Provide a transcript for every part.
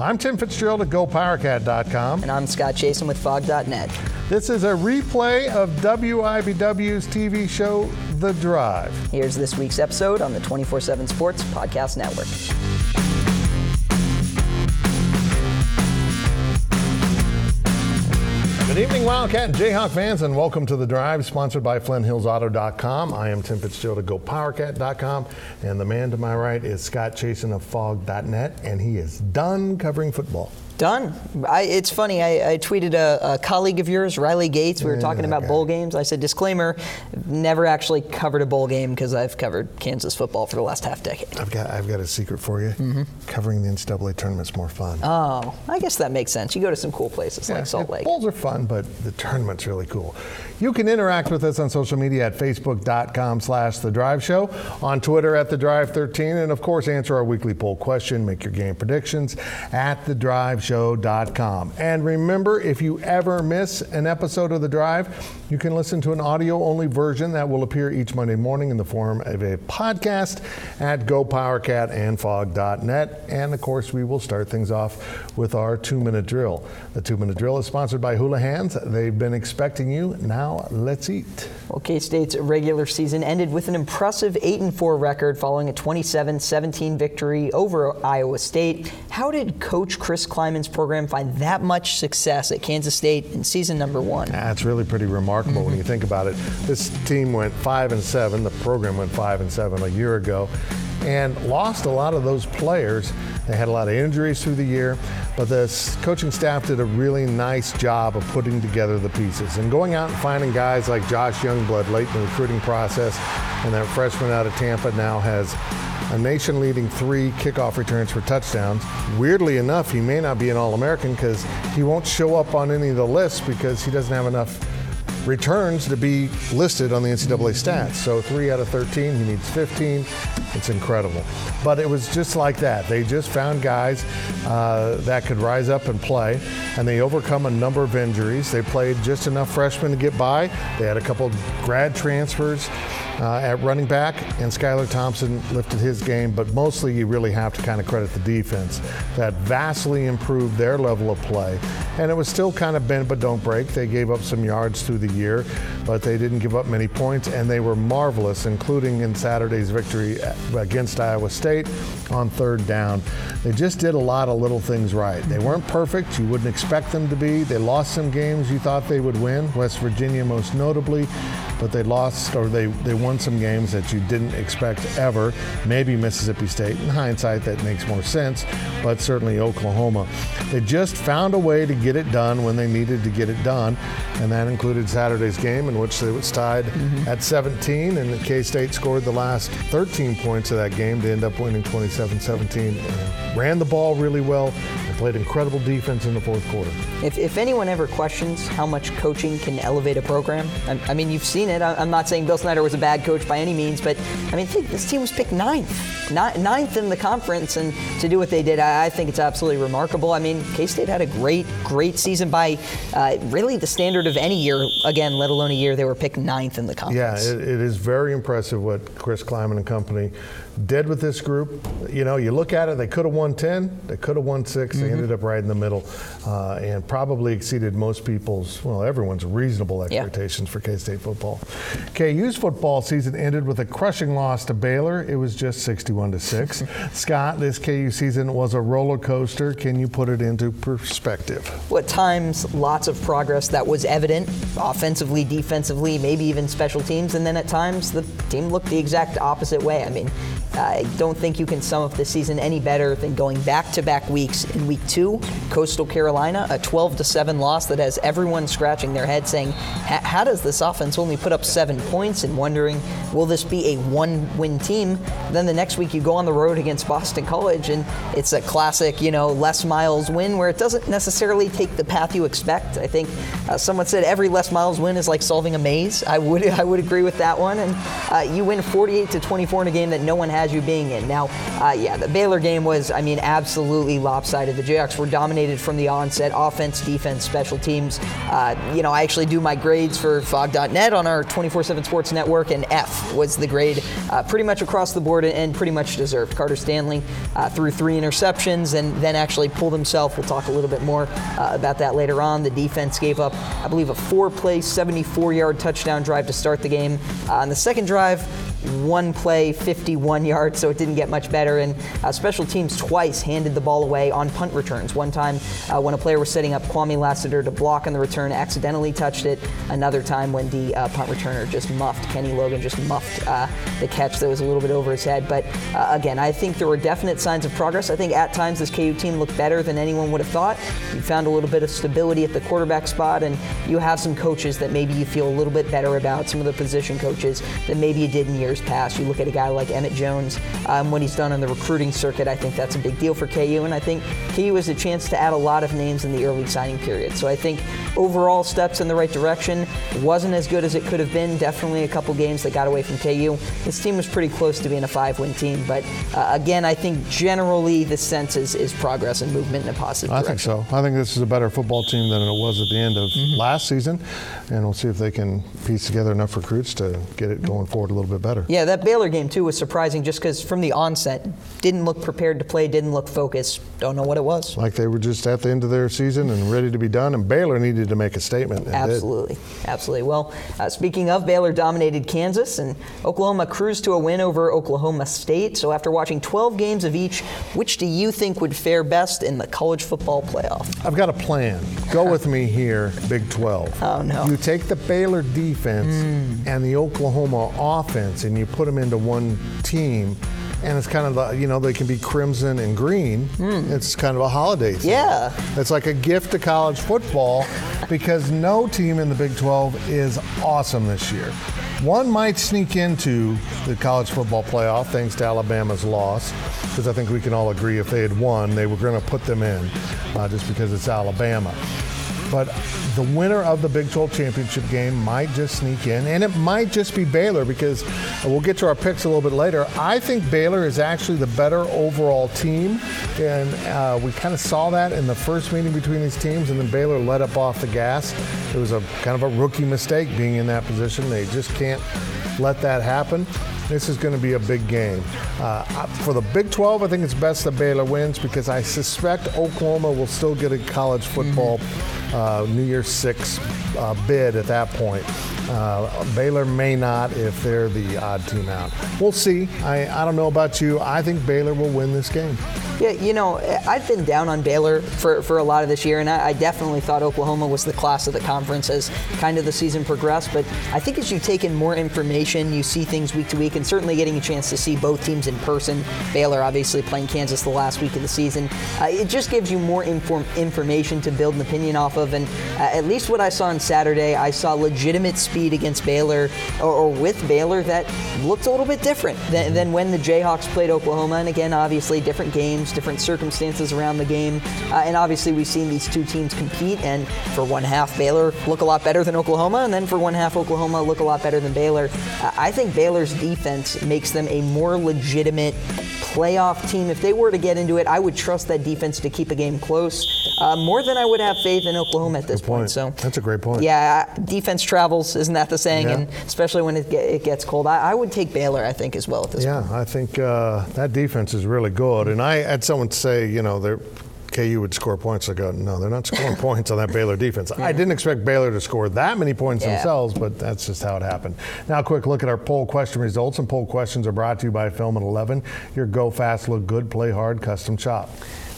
I'm Tim Fitzgerald at GoPowerCat.com. And I'm Scott Chasen with Phog.net. This is a replay of WIBW's TV show, The Drive. Here's this week's episode on the 24 7 Sports Podcast Network. Good evening, Wildcat Jayhawk fans, and welcome to The Drive, sponsored by FlintHillsAuto.com. I am Tim Fitzgerald of GoPowerCat.com, and the man to my right is Scott Chasen of Phog.net, and he is done covering football. Done. I, it's funny. I, I tweeted a, a, colleague of yours, Riley Gates. We were talking about bowl games. I said, disclaimer: never actually covered a bowl game because I've covered Kansas football for the last half decade. I've got I've got a secret for you. Mm-hmm. Covering the NCAA tournament's more fun. Oh, I guess that makes sense. You go to some cool places yeah, like Salt Lake. Bowls are fun, but the tournament's really cool. You can interact with us on social media at facebook.com slash The Drive Show, on Twitter at The Drive 13, and of course answer our weekly poll question, make your game predictions at TheDriveShow.com. And remember, if you ever miss an episode of The Drive, you can listen to an audio-only version that will appear each Monday morning in the form of a podcast at GoPowerCat and of course, we will start things off with our two-minute drill. The two-minute drill is sponsored by Hula Hands. They've been expecting you. Now let's eat. Well, K-State's regular season ended with an impressive 8 and 4 record following a 27-17 victory over Iowa State. How did Coach Chris Program find that much success at Kansas State in season number one? That's really pretty remarkable mm-hmm. when you think about it. This team went five and seven. The program went five and seven a year ago, and lost a lot of those players. They had a lot of injuries through the year, but the coaching staff did a really nice job of putting together the pieces and going out and finding guys like Josh Youngblood late in the recruiting process, and that freshman out of Tampa now has a nation leading three kickoff returns for touchdowns. Weirdly enough, he may not be an All American because he won't show up on any of the lists because he doesn't have enough returns to be listed on the NCAA stats. So three out of 13, he needs 15. It's incredible. But it was just like that. They just found guys uh, that could rise up and play, and they overcome a number of injuries. They played just enough freshmen to get by. They had a couple grad transfers uh, at running back, and Skylar Thompson lifted his game, but mostly you really have to kind of credit the defense that vastly improved their level of play. And it was still kind of bend but don't break. They gave up some yards through the year, but they didn't give up many points, and they were marvelous, including in Saturday's victory uh, against Iowa State on third down. They just did a lot of little things right. They weren't perfect. You wouldn't expect them to be. They lost some games you thought they would win, West Virginia most notably, but they lost or they, they won won some games that you didn't expect ever. Maybe Mississippi State. In hindsight, that makes more sense, but certainly Oklahoma. They just found a way to get it done when they needed to get it done, and that included Saturday's game in which it was tied mm-hmm. at 17, and K State scored the last 13 points of that game to end up winning 27 17. Ran the ball really well and played incredible defense in the fourth quarter. If, if anyone ever questions how much coaching can elevate a program, I, I mean, you've seen it. I, am not saying Bill Snyder was a bad coach by any means, but I mean, this team was picked ninth, ninth in the conference, and to do what they did, I, I think it's absolutely remarkable. I mean, K State had a great, great season by uh, really the standard of any year, again, let alone a year they were picked ninth in the conference. Yeah, it, it is very impressive what Chris Klieman and company did with this group. You know, you look at it, they could have won 10, they could have won 6, mm-hmm. they ended up right in the middle uh, and probably exceeded most people's, well, everyone's reasonable expectations yeah. for K State football. KU's football season ended with a crushing loss to Baylor. It was just 61 to 6. Scott, this KU season was a roller coaster. Can you put it into perspective? Well, at times, lots of progress that was evident offensively, defensively, maybe even special teams, and then at times the team looked the exact opposite way. I mean, I don't think you can sum up the season any better than going back to back weeks. In week two, Coastal Carolina, a 12 to 7 loss that has everyone scratching their head saying, how does this offense only put up seven points and wondering, will this be a one win team? Then the next week you go on the road against Boston College and it's a classic, you know, Les Miles win where it doesn't necessarily take the path you expect. I think uh, someone said every Les Miles win is like solving a maze. I would I would agree with that one. And uh, you win 48 to 24 in a game that no one you being in. Now, uh, yeah, the Baylor game was, I mean, absolutely lopsided. The Jayhawks were dominated from the onset, offense, defense, special teams. Uh, you know, I actually do my grades for phog.net on our 24/7 Sports Network, and F was the grade, uh, pretty much across the board and pretty much deserved. Carter Stanley uh, threw three interceptions and then actually pulled himself. We'll talk a little bit more uh, about that later on. The defense gave up, I believe, a four-play, 74-yard touchdown drive to start the game. Uh, on the second drive, one play, 51 yards, so it didn't get much better. And uh, special teams twice handed the ball away on punt returns. One time uh, when a player was setting up Kwamie Lassiter to block on the return, accidentally touched it. Another time when the uh, punt returner just muffed, Kenny Logan just muffed uh, the catch that was a little bit over his head. But uh, again, I think there were definite signs of progress. I think at times this KU team looked better than anyone would have thought. You found a little bit of stability at the quarterback spot, and you have some coaches that maybe you feel a little bit better about, some of the position coaches that maybe you did in years years past. You look at a guy like Emmett Jones, um, what he's done on the recruiting circuit, I think that's a big deal for KU. And I think KU has a chance to add a lot of names in the early signing period. So I think overall steps in the right direction. Wasn't as good as it could have been. Definitely a couple games that got away from KU. This team was pretty close to being a five win team. But uh, again, I think generally the sense is, is progress and movement in a positive I direction. think so. I think this is a better football team than it was at the end of mm-hmm. last season. And we'll see if they can piece together enough recruits to get it going forward a little bit better. Yeah, that Baylor game too was surprising just because from the onset, didn't look prepared to play, didn't look focused. Don't know what it was. Like they were just at the end of their season and ready to be done, and Baylor needed to make a statement. Absolutely, did. absolutely. Well, uh, speaking of Baylor, dominated Kansas, and Oklahoma cruised to a win over Oklahoma State. So after watching 12 games of each, which do you think would fare best in the college football playoff? I've got a plan. Go with me here, Big 12. Oh no! You take the Baylor defense mm. and the Oklahoma offense, and you put them into one team and it's kind of like, you know they can be crimson and green. Mm. It's kind of a holiday thing. Yeah, it's like a gift to college football because no team in the Big 12 is awesome this year. One might sneak into the college football playoff thanks to Alabama's loss, because I think we can all agree if they had won, they were going to put them in, uh, just because it's Alabama. But the winner of the Big 12 championship game might just sneak in, and it might just be Baylor because we'll get to our picks a little bit later. I think Baylor is actually the better overall team, and uh, we kind of saw that in the first meeting between these teams, and then Baylor let up off the gas. It was a kind of a rookie mistake being in that position. They just can't let that happen. This is going to be a big game. Uh, for the Big 12, I think it's best that Baylor wins because I suspect Oklahoma will still get a college football mm-hmm. Uh, New Year's Six uh, bid at that point. Uh, Baylor may not if they're the odd team out. We'll see. I, I don't know about you. I think Baylor will win this game. Yeah, you know, I've been down on Baylor for, for a lot of this year, and I, I, definitely thought Oklahoma was the class of the conference as kind of the season progressed. But I think as you take in more information, you see things week to week, and certainly getting a chance to see both teams in person. Baylor obviously playing Kansas the last week of the season. Uh, it just gives you more inform- information to build an opinion off of. And uh, at least what I saw on Saturday, I saw legitimate speed against Baylor or, or with Baylor that looked a little bit different than, than when the Jayhawks played Oklahoma. And again, obviously different games different circumstances around the game. Uh, and obviously, we've seen these two teams compete, and for one half, Baylor look a lot better than Oklahoma, and then for one half, Oklahoma look a lot better than Baylor. Uh, I think Baylor's defense makes them a more legitimate playoff team. If they were to get into it, I would trust that defense to keep a game close uh, more than I would have faith in Oklahoma at this point. point. So that's a great point. Yeah, defense travels, isn't that the saying? Yeah. And especially when it, it gets cold, I, I, would take Baylor. I think as well at this yeah, point. Yeah, I think uh, that defense is really good. And I had someone say, you know, they're KU would score points. I go, no, they're not scoring points on that Baylor defense. I didn't expect Baylor to score that many points yeah. themselves, but that's just how it happened. Now, a quick look at our poll question results. And poll questions are brought to you by Film at 11, your go fast, look good, play hard, custom shop.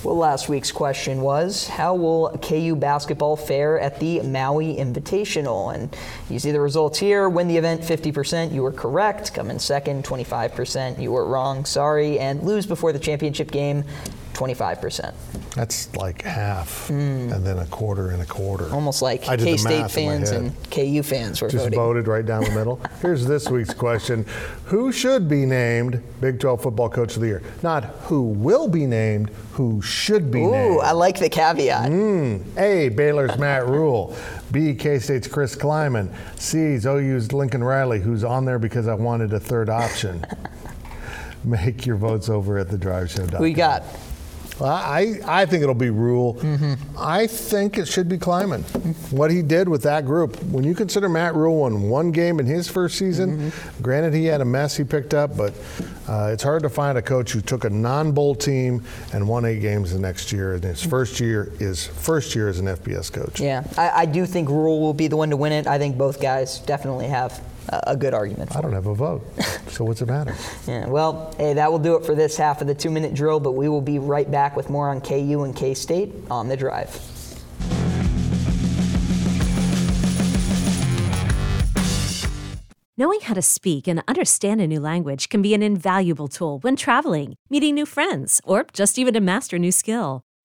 Well, last week's question was How will KU basketball fare at the Maui Invitational? And you see the results here. Win the event 50%, you were correct. Come in second, 25%, you were wrong, sorry. And lose before the championship game, 25%. That's like half, mm. and then a quarter and a quarter. Almost like K State fans and KU fans were Just voting. voted right down the middle. Here's this week's question Who should be named Big 12 Football Coach of the Year? Not who will be named, who should be Ooh, named. Ooh, I like the caveat. Mm. A. Baylor's Matt Rhule. B. K State's Chris Klieman. C. OU's Lincoln Riley, who's on there because I wanted a third option. Make your votes over at the drive show. We got I, I think it'll be Rhule. Mm-hmm. I think it should be Klieman. What he did with that group. When you consider Matt Rhule won one game in his first season, mm-hmm. granted he had a mess he picked up, but uh, it's hard to find a coach who took a non-bowl team and won eight games the next year. And his first year is first year as an FBS coach. Yeah, I, I do think Rhule will be the one to win it. I think both guys definitely have a good argument. I don't it. have a vote, so what's the matter? yeah, well, hey, that will do it for this half of the two-minute drill. But we will be right back with more on KU and K State on the drive. Knowing how to speak and understand a new language can be an invaluable tool when traveling, meeting new friends, or just even to master a new skill.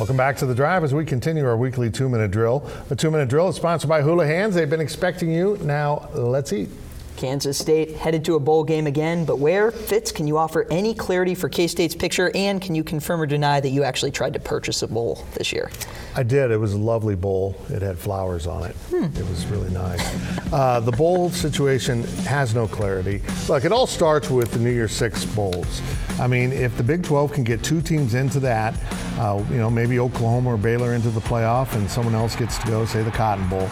Welcome back to the drive as we continue our weekly two minute drill. The two minute drill is sponsored by Hula Hands. They've been expecting you. Now, let's eat. Kansas State headed to a bowl game again, but where? Fitz, can you offer any clarity for K State's picture, and can you confirm or deny that you actually tried to purchase a bowl this year? I did. It was a lovely bowl. It had flowers on it. Hmm. It was really nice. Uh, the bowl situation has no clarity. Look, it all starts with the New Year's Six bowls. I mean, if the Big 12 can get two teams into that, uh, you know, maybe Oklahoma or Baylor into the playoff, and someone else gets to go, say the Cotton Bowl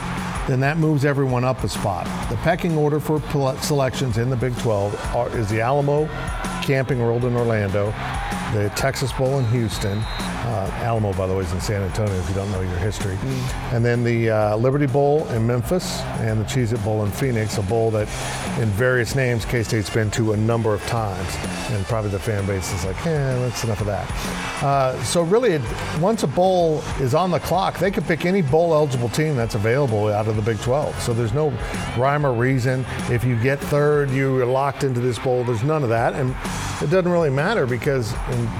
then that moves everyone up a spot. The pecking order for selections in the Big 12 are, is the Alamo Camping World in Orlando, the Texas Bowl in Houston, uh, Alamo, by the way, is in San Antonio if you don't know your history. Mm. And then the uh, Liberty Bowl in Memphis and the Cheez It Bowl in Phoenix, a bowl that in various names K State's been to a number of times. And probably the fan base is like, eh, that's enough of that. Uh, so, really, it, once a bowl is on the clock, they can pick any bowl eligible team that's available out of the Big 12. So, there's no rhyme or reason. If you get third, you're locked into this bowl. There's none of that. And it doesn't really matter because,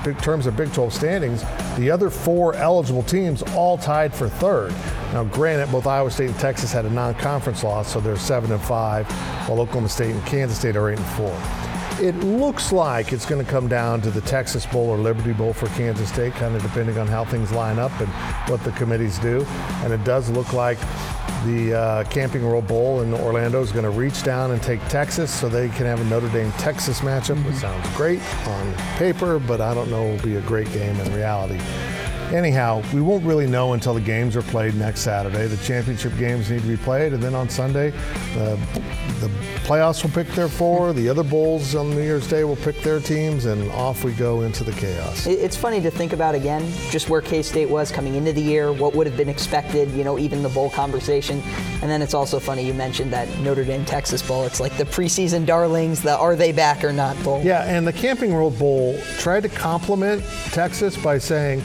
in terms of Big 12 standings, the other four eligible teams all tied for third. Now, granted, both Iowa State and Texas had a non-conference loss, so they're seven and five, while Oklahoma State and Kansas State are eight and four. It looks like it's going to come down to the Texas Bowl or Liberty Bowl for Kansas State, kind of depending on how things line up and what the committees do. And it does look like the uh, Camping World Bowl in Orlando is going to reach down and take Texas so they can have a Notre Dame Texas matchup, mm-hmm. which sounds great on paper, but I don't know it will be a great game in reality. Anyhow, we won't really know until the games are played next Saturday. The championship games need to be played, and then on Sunday, the, the playoffs will pick their four. The other bowls on New Year's Day will pick their teams, and off we go into the chaos. It's funny to think about again, just where K State was coming into the year, what would have been expected, you know, even the bowl conversation. And then it's also funny you mentioned that Notre Dame Texas Bowl. It's like the preseason darlings, the are they back or not bowl. Yeah, and the Camping World Bowl tried to compliment Texas by saying,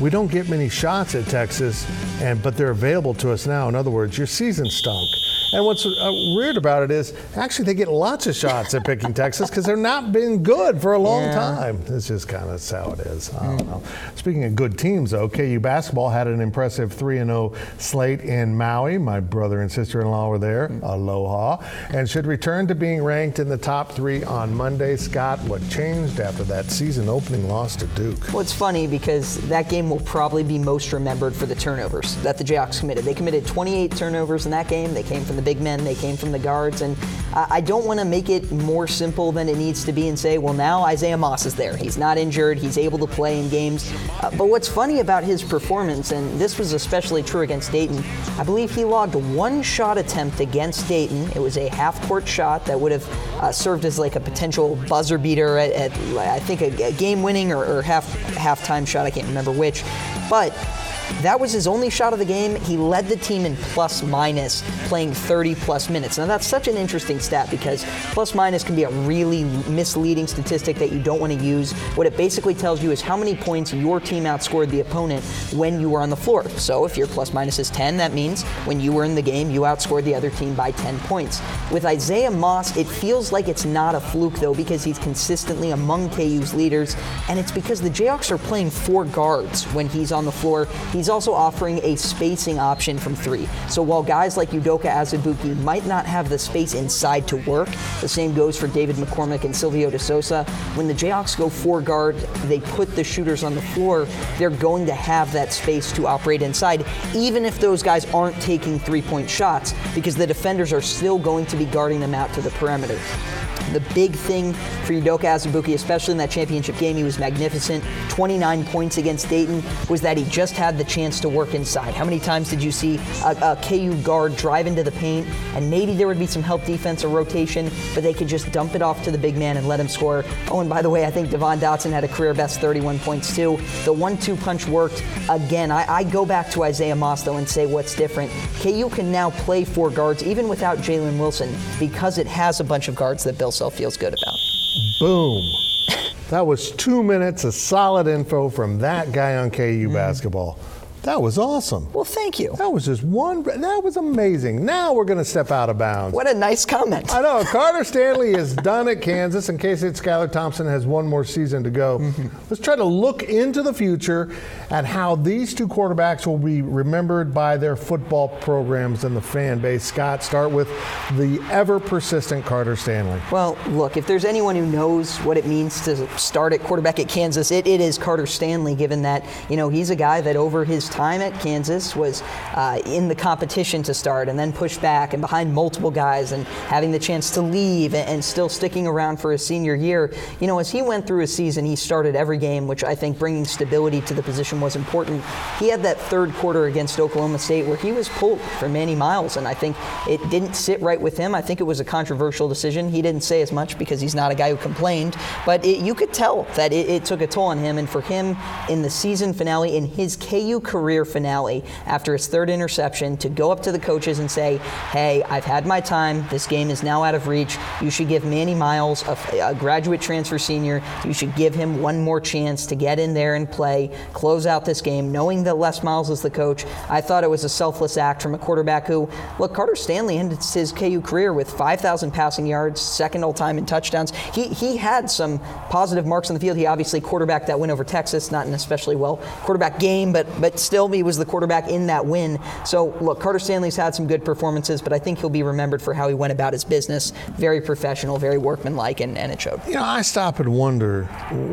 we don't get many shots at Texas, and but they're available to us now. In other words, your season stunk. And what's uh, weird about it is actually they get lots of shots at picking Texas because they're not been good for a long Yeah. time. It's just kind of how it is. I don't know. Speaking of good teams, though, KU basketball had an impressive 3 0 slate in Maui. My brother and sister in law were there. Aloha. And should return to being ranked in the top three on Monday. Scott, what changed after that season opening loss to Duke? Well, it's funny because that game will probably be most remembered for the turnovers that the Jayhawks committed. They committed 28 turnovers in that game. They came from the big men, they came from the guards, and I don't want to make it more simple than it needs to be and say, well, now Isaiah Moss is there. He's not injured. He's able to play in games. Uh, but what's funny about his performance, and this was especially true against Dayton, I believe he logged one shot attempt against Dayton. It was a half-court shot that would have uh, served as like a potential buzzer beater at, at I think a, a game-winning or, or half halftime shot. I can't remember which, but. That was his only shot of the game. He led the team in plus minus, playing 30 plus minutes. Now, that's such an interesting stat because plus minus can be a really misleading statistic that you don't want to use. What it basically tells you is how many points your team outscored the opponent when you were on the floor. So, if your plus minus is 10, that means when you were in the game, you outscored the other team by 10 points. With Isaiah Moss, it feels like it's not a fluke, though, because he's consistently among KU's leaders, and it's because the Jayhawks are playing four guards when he's on the floor. He's also offering a spacing option from three. So while guys like Udoka Azubuike might not have the space inside to work, the same goes for David McCormick and Silvio De Sousa. When the Jayhawks go four guard, they put the shooters on the floor. They're going to have that space to operate inside, even if those guys aren't taking three point shots, because the defenders are still going to be guarding them out to the perimeter. The big thing for Udoka Azubuike, especially in that championship game, he was magnificent. 29 points against Dayton, was that he just had the chance to work inside. How many times did you see a, a KU guard drive into the paint, and maybe there would be some help defense or rotation, but they could just dump it off to the big man and let him score. Oh, and by the way, I think Devon Dotson had a career best 31 points too. The one-two punch worked again. I, I go back to Isaiah Moss and say what's different. KU can now play four guards even without Jalen Wilson because it has a bunch of guards that Bill Self feels good about. Boom. That was two minutes of solid info from that guy on Mm-hmm. KU basketball. That was awesome. Well, thank you. That was just one. That was amazing. Now we're going to step out of bounds. What a nice comment. I know Carter Stanley is done at Kansas, and Casey Skylar Thompson has one more season to go. Mm-hmm. Let's try to look into the future at how these two quarterbacks will be remembered by their football programs and the fan base. Scott, start with the ever persistent Carter Stanley. Well, look, if there's anyone who knows what it means to start at quarterback at Kansas, it, it is Carter Stanley, given that, you know, he's a guy that over his time at Kansas was uh, in the competition to start and then pushed back and behind multiple guys and having the chance to leave and, and still sticking around for his senior year. You know, as he went through his season, he started every game, which I think bringing stability to the position was important. He had that third quarter against Oklahoma State where he was pulled for Manny Miles, and I think it didn't sit right with him. I think it was a controversial decision. He didn't say as much because he's not a guy who complained, but it, you could tell that it, it took a toll on him. And for him, in the season finale, in his KU career finale, after his third interception, to go up to the coaches and say, "Hey, I've had my time. This game is now out of reach. You should give Manny Miles, a, a graduate transfer senior, you should give him one more chance to get in there and play, close out this game, knowing that Les Miles is the coach." I thought it was a selfless act from a quarterback who, look, Carter Stanley ended his KU career with 5,000 passing yards, second all time in touchdowns. He he had some positive marks on the field. He obviously quarterbacked that win over Texas, not an especially well quarterback game, but but still he was the quarterback in that win. So look, Carter Stanley's had some good performances, but I think he'll be remembered for how he went about his business. Very professional, very workmanlike, and, and it showed. You know, I stop and wonder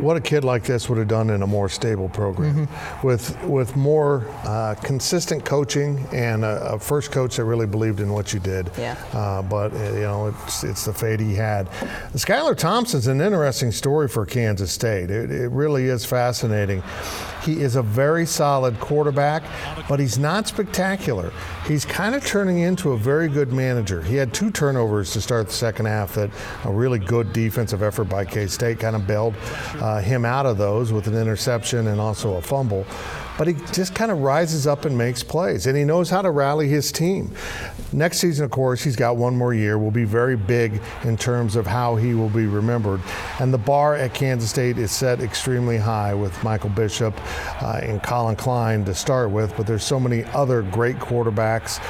what a kid like this would have done in a more stable program, with with more uh, consistent coaching and a, a first coach that really believed in what you did. Yeah. Uh, but uh, you know, it's it's the fate he had. Skylar Thompson's an interesting story for Kansas State. It, it really is fascinating. He is a very solid quarterback, but he's not spectacular. He's kind of turning into a very good manager. He had two turnovers to start the second half that a really good defensive effort by K State kind of bailed uh, him out of those with an interception and also a fumble. But he just kind of rises up and makes plays, and he knows how to rally his team. Next season, of course, he's got one more year. Will be very big in terms of how he will be remembered, and the bar at Kansas State is set extremely high with Michael Bishop uh, and Collin Klein to start with, but there's so many other great quarterbacks.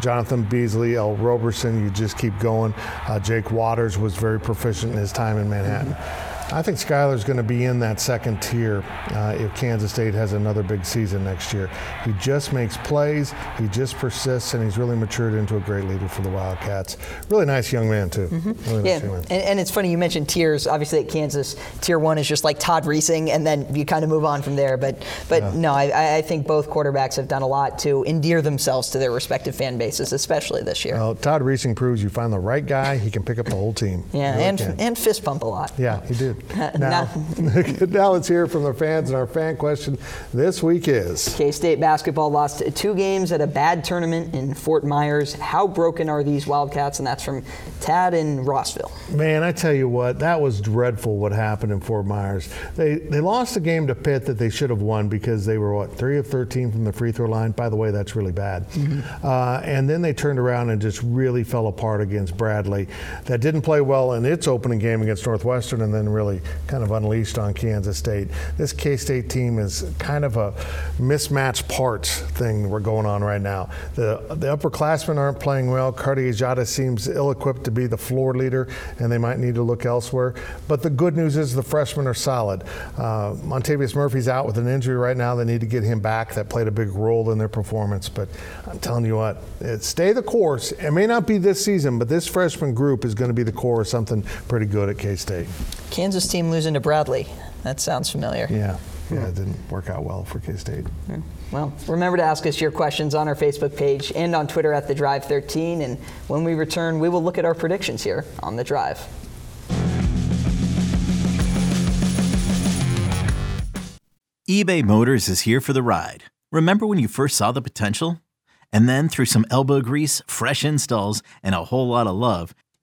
Jonathan Beasley, Ell Roberson, you just keep going. Uh, Jake Waters was very proficient in his time in Manhattan. Mm-hmm. I think Skylar's going to be in that second tier uh, if Kansas State has another big season next year. He just makes plays, he just persists, and he's really matured into a great leader for the Wildcats. Really nice young man, too. Mm-hmm. Really yeah, nice and, and, it's funny you mentioned tiers. Obviously, at Kansas, tier one is just like Todd Reesing, and then you kind of move on from there. But but yeah. no, I, I, think both quarterbacks have done a lot to endear themselves to their respective fan bases, especially this year. Well, Todd Reesing proves you find the right guy, he can pick up the whole team. Yeah, really and, and fist pump a lot. Yeah, he did. now, now let's hear from the fans. And our fan question this week is K State basketball lost two games at a bad tournament in Fort Myers. How broken are these Wildcats? And that's from Tad in Rossville. Man, I tell you what, that was dreadful what happened in Fort Myers. They, they lost a game to Pitt that they should have won because they were, what, 3 of 13 from the free throw line? By the way, that's really bad. Mm-hmm. Uh, and then they turned around and just really fell apart against Bradley. That didn't play well in its opening game against Northwestern and then really kind of unleashed on Kansas State. This K State team is kind of a mismatched parts thing we're going on right now. The the upperclassmen aren't playing well. Cartier Diarra seems ill equipped to be the floor leader, and they might need to look elsewhere. But the good news is the freshmen are solid. Uh, Montavious Murphy's out with an injury right now. They need to get him back. That played a big role in their performance. But I'm telling you what, stay the course. It may not be this season, but this freshman group is going to be the core of something pretty good at K State. Kansas team losing to Bradley. That sounds familiar. Yeah. Yeah, it didn't work out well for K State. Hmm. Well, remember to ask us your questions on our Facebook page and on Twitter at The Drive 13. And when we return, we will look at our predictions here on The Drive. eBay Motors is here for the ride. Remember when you first saw the potential? And then through some elbow grease, fresh installs, and a whole lot of love,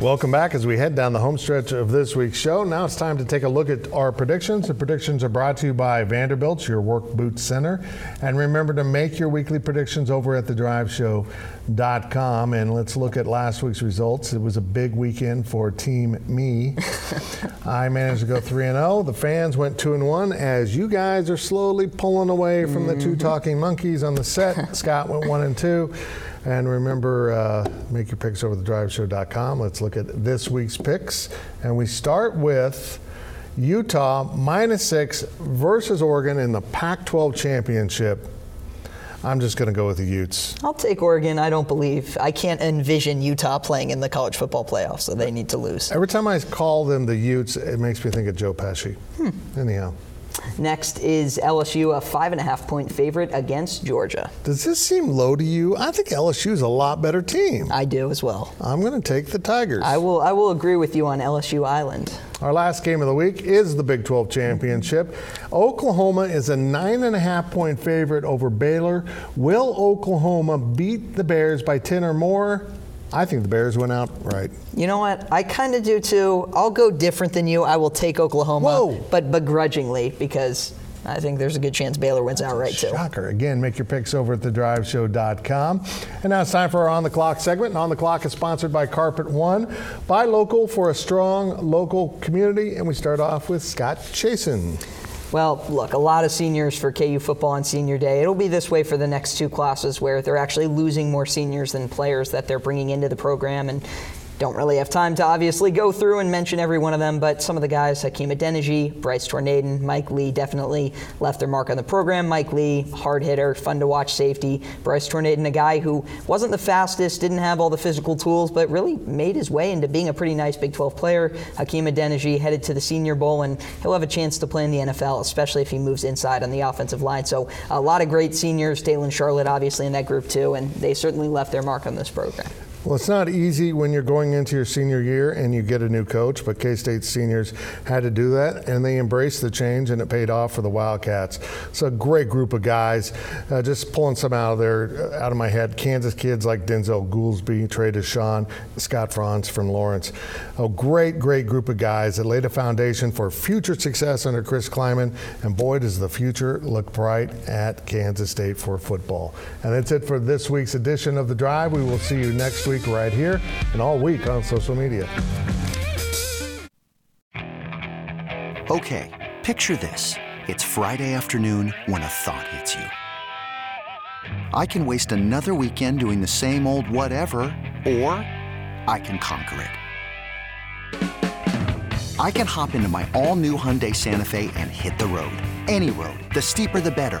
Welcome back as we head down the home stretch of this week's show. Now it's time to take a look at our predictions. The predictions are brought to you by Vanderbilt, your work boot center. And remember to make your weekly predictions over at thedriveshow.com. And let's look at last week's results. It was a big weekend for Team Me. I managed to go 3 and 0. The fans went 2 and 1 as you guys are slowly pulling away from mm-hmm. the two mm-hmm. talking monkeys on the set. Scott went 1 and 2. And remember, uh, make your picks over thedriveshow.com. Let's look at this week's picks. And we start with Utah minus six versus Oregon in the Pac 12 championship. I'm just going to go with the Utes. I'll take Oregon. I don't believe, I can't envision Utah playing in the college football playoffs, so they need to lose. Every time I call them the Utes, it makes me think of Joe Pesci. Hmm. Anyhow. Next is LSU, a five and a half point favorite against Georgia. Does this seem low to you? I think LSU is a lot better team. I do as well. I'm going to take the Tigers. I will. I will agree with you on LSU Island. Our last game of the week is the Big 12 championship. Oklahoma is a nine and a half point favorite over Baylor. Will Oklahoma beat the Bears by 10 or more? I think the Bears went out right. You know what? I kind of do too. I'll go different than you. I will take Oklahoma, Whoa. but begrudgingly because I think there's a good chance Baylor wins outright too. Shocker. Again, make your picks over at thedriveshow.com. And now it's time for our On the Clock segment. And On the Clock is sponsored by Carpet One. Buy local for a strong local community. And we start off with Scott Chasen. Well, look, a lot of seniors for KU football on senior day. It'll be this way for the next two classes where they're actually losing more seniors than players that they're bringing into the program. And don't really have time to obviously go through and mention every one of them, but some of the guys, Hakeem Adeniji, Bryce Torneden, Mike Lee definitely left their mark on the program. Mike Lee, hard hitter, fun to watch safety. Bryce Torneden, a guy who wasn't the fastest, didn't have all the physical tools, but really made his way into being a pretty nice Big 12 player. Hakeem Adeniji headed to the Senior Bowl, and he'll have a chance to play in the NFL, especially if he moves inside on the offensive line. So a lot of great seniors, Daylon Charlot obviously in that group too, and they certainly left their mark on this program. Well, it's not easy when you're going into your senior year and you get a new coach, but K State seniors had to do that and they embraced the change and it paid off for the Wildcats. It's a great group of guys. Uh, just pulling some out of there, uh, out of my head. Kansas kids like Denzel Goolsby, Trey Dishon, Scott Frantz from Lawrence. A great, great group of guys that laid a foundation for future success under Chris Klieman. And boy, does the future look bright at Kansas State for football. And that's it for this week's edition of The Drive. We will see you next week week right here and all week on social media. Okay, picture this. It's Friday afternoon when a thought hits you. I can waste another weekend doing the same old whatever, or I can conquer it. I can hop into my all new Hyundai Santa Fe and hit the road. Any road. The steeper, the better